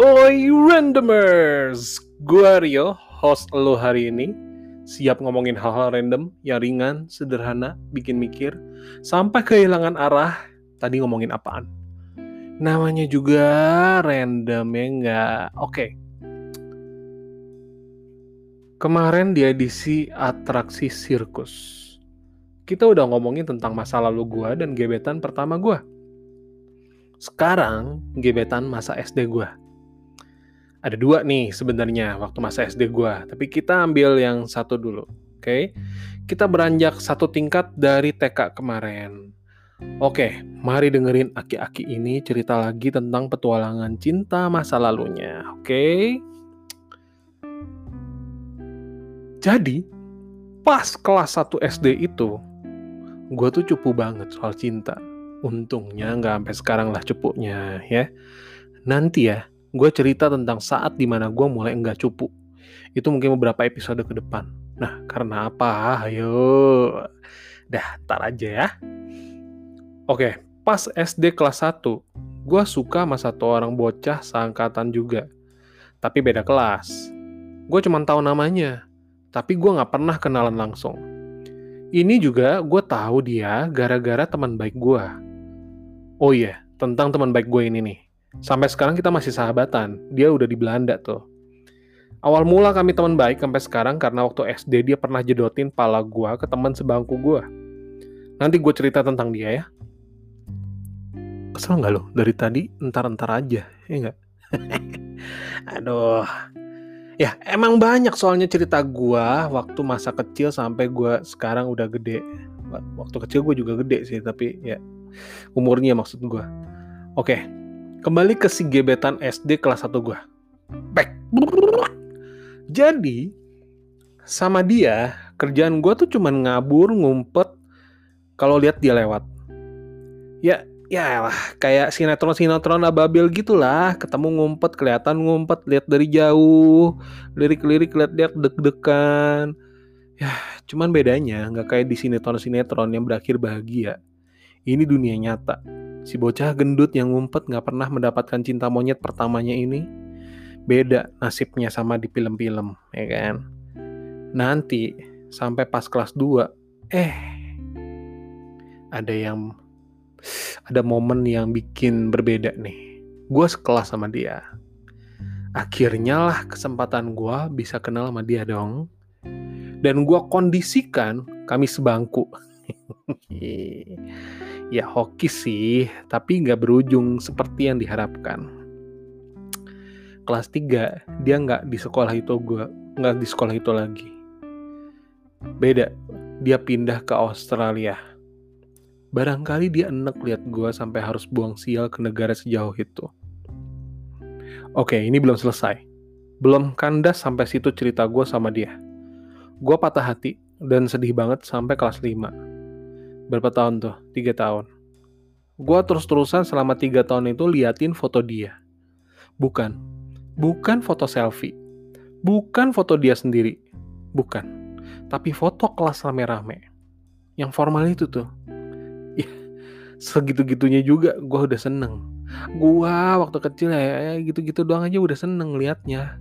Oi randomers, gue Rio, host lo hari ini. Siap ngomongin hal-hal random yang ringan, sederhana, bikin mikir, sampai kehilangan arah. Tadi ngomongin apaan? Namanya juga random ya nggak? Oke. Kemarin di edisi atraksi sirkus, kita udah ngomongin tentang masa lalu gue dan gebetan pertama gue. Sekarang gebetan masa SD gue ada dua nih sebenarnya waktu masa SD gue, tapi kita ambil yang satu dulu. Oke, okay? kita beranjak satu tingkat dari TK kemarin. Oke, okay, mari dengerin aki-aki ini cerita lagi tentang petualangan cinta masa lalunya. Oke, okay? jadi pas kelas 1 SD itu, gue tuh cupu banget soal cinta. Untungnya nggak sampai sekarang lah cupunya ya. Nanti ya, gue cerita tentang saat di mana gue mulai enggak cupu. Itu mungkin beberapa episode ke depan. Nah, karena apa? Ayo. Dah, ntar aja ya. Oke, pas SD kelas 1, gue suka sama satu orang bocah seangkatan juga. Tapi beda kelas. Gue cuma tahu namanya, tapi gue gak pernah kenalan langsung. Ini juga gue tahu dia gara-gara teman baik gue. Oh iya, tentang teman baik gue ini nih. Sampai sekarang kita masih sahabatan. Dia udah di Belanda tuh. Awal mula kami teman baik sampai sekarang karena waktu SD dia pernah jedotin pala gua ke teman sebangku gua. Nanti gue cerita tentang dia ya. Kesel nggak lo? Dari tadi entar-entar aja, ya nggak? Aduh. Ya, emang banyak soalnya cerita gua waktu masa kecil sampai gua sekarang udah gede. Waktu kecil gue juga gede sih, tapi ya umurnya maksud gua. Oke, Kembali ke si gebetan SD kelas 1 gue. Back. Jadi, sama dia, kerjaan gue tuh cuman ngabur, ngumpet, kalau lihat dia lewat. Ya, ya lah, kayak sinetron-sinetron ababil gitulah. Ketemu ngumpet, kelihatan ngumpet, lihat dari jauh, lirik-lirik, lihat-lihat deg-degan. Ya, cuman bedanya nggak kayak di sinetron-sinetron yang berakhir bahagia. Ini dunia nyata Si bocah gendut yang ngumpet gak pernah mendapatkan cinta monyet pertamanya ini beda nasibnya sama di film-film, ya kan? Nanti sampai pas kelas 2, eh ada yang ada momen yang bikin berbeda nih. Gue sekelas sama dia. Akhirnya lah kesempatan gue bisa kenal sama dia dong. Dan gue kondisikan kami sebangku. ya hoki sih, tapi nggak berujung seperti yang diharapkan. Kelas 3, dia nggak di sekolah itu gue, nggak di sekolah itu lagi. Beda, dia pindah ke Australia. Barangkali dia enek lihat gue sampai harus buang sial ke negara sejauh itu. Oke, ini belum selesai. Belum kandas sampai situ cerita gue sama dia. Gue patah hati dan sedih banget sampai kelas 5 berapa tahun tuh? Tiga tahun. Gua terus-terusan selama tiga tahun itu liatin foto dia. Bukan. Bukan foto selfie. Bukan foto dia sendiri. Bukan. Tapi foto kelas rame-rame. Yang formal itu tuh. Ya, segitu-gitunya juga gue udah seneng. Gua waktu kecil ya, ya gitu-gitu doang aja udah seneng liatnya.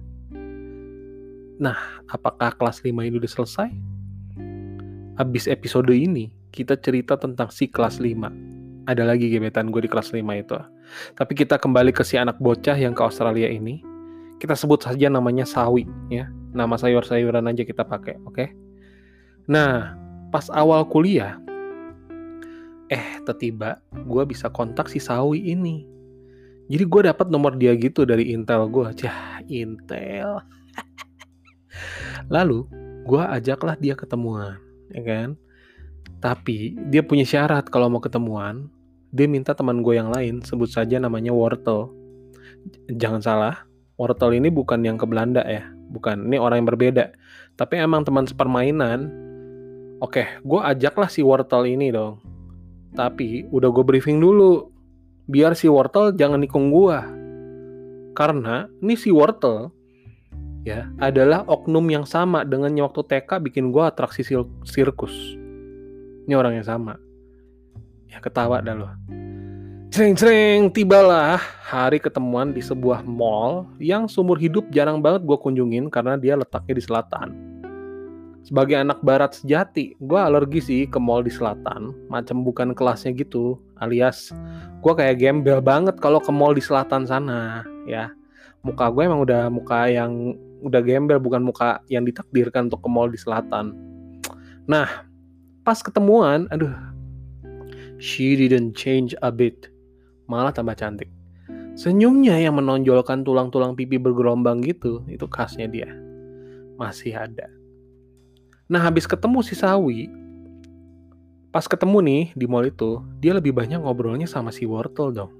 Nah, apakah kelas 5 ini udah selesai? Habis episode ini, kita cerita tentang si kelas 5. Ada lagi gebetan gue di kelas 5 itu. Tapi kita kembali ke si anak bocah yang ke Australia ini. Kita sebut saja namanya Sawi ya. Nama sayur-sayuran aja kita pakai, oke? Okay? Nah, pas awal kuliah eh tiba gue bisa kontak si Sawi ini. Jadi gue dapat nomor dia gitu dari Intel gue. Cah, Intel. Lalu gue ajaklah dia ketemuan, ya kan? Tapi dia punya syarat kalau mau ketemuan, dia minta teman gue yang lain, sebut saja namanya Wortel. Jangan salah, Wortel ini bukan yang ke Belanda ya, bukan. Ini orang yang berbeda. Tapi emang teman sepermainan. Oke, gue ajaklah si Wortel ini dong. Tapi udah gue briefing dulu, biar si Wortel jangan nikung gue. Karena ini si Wortel ya adalah oknum yang sama dengan waktu TK bikin gue atraksi sirkus ini orang yang sama ya ketawa dah loh Cering-cering, tibalah hari ketemuan di sebuah mall yang seumur hidup jarang banget gue kunjungin karena dia letaknya di selatan. Sebagai anak barat sejati, gue alergi sih ke mall di selatan, macam bukan kelasnya gitu, alias gue kayak gembel banget kalau ke mall di selatan sana, ya. Muka gue emang udah muka yang udah gembel, bukan muka yang ditakdirkan untuk ke mall di selatan. Nah, pas ketemuan, aduh, she didn't change a bit malah tambah cantik. Senyumnya yang menonjolkan tulang-tulang pipi bergerombang gitu, itu khasnya dia. Masih ada. Nah habis ketemu si Sawi, pas ketemu nih di mall itu, dia lebih banyak ngobrolnya sama si Wortel dong.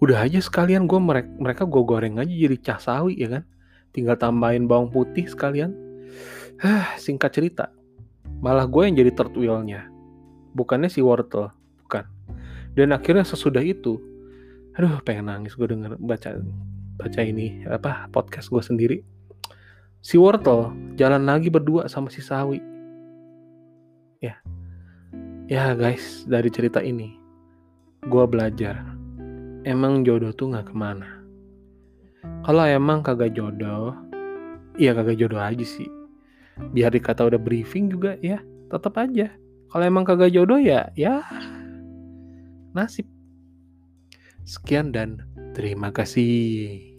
Udah aja sekalian gue mereka, mereka gue goreng aja jadi cah sawi ya kan. Tinggal tambahin bawang putih sekalian. Hah, singkat cerita. Malah gue yang jadi tertwilnya. Bukannya si Wortel, bukan dan akhirnya sesudah itu aduh pengen nangis gue denger baca baca ini apa podcast gue sendiri si Wortel jalan lagi berdua sama si Sawi ya ya guys dari cerita ini gue belajar emang jodoh tuh nggak ke mana kalau emang kagak jodoh iya kagak jodoh aja sih biar dikata udah briefing juga ya tetap aja kalau emang kagak jodoh ya ya nasib. Sekian dan terima kasih.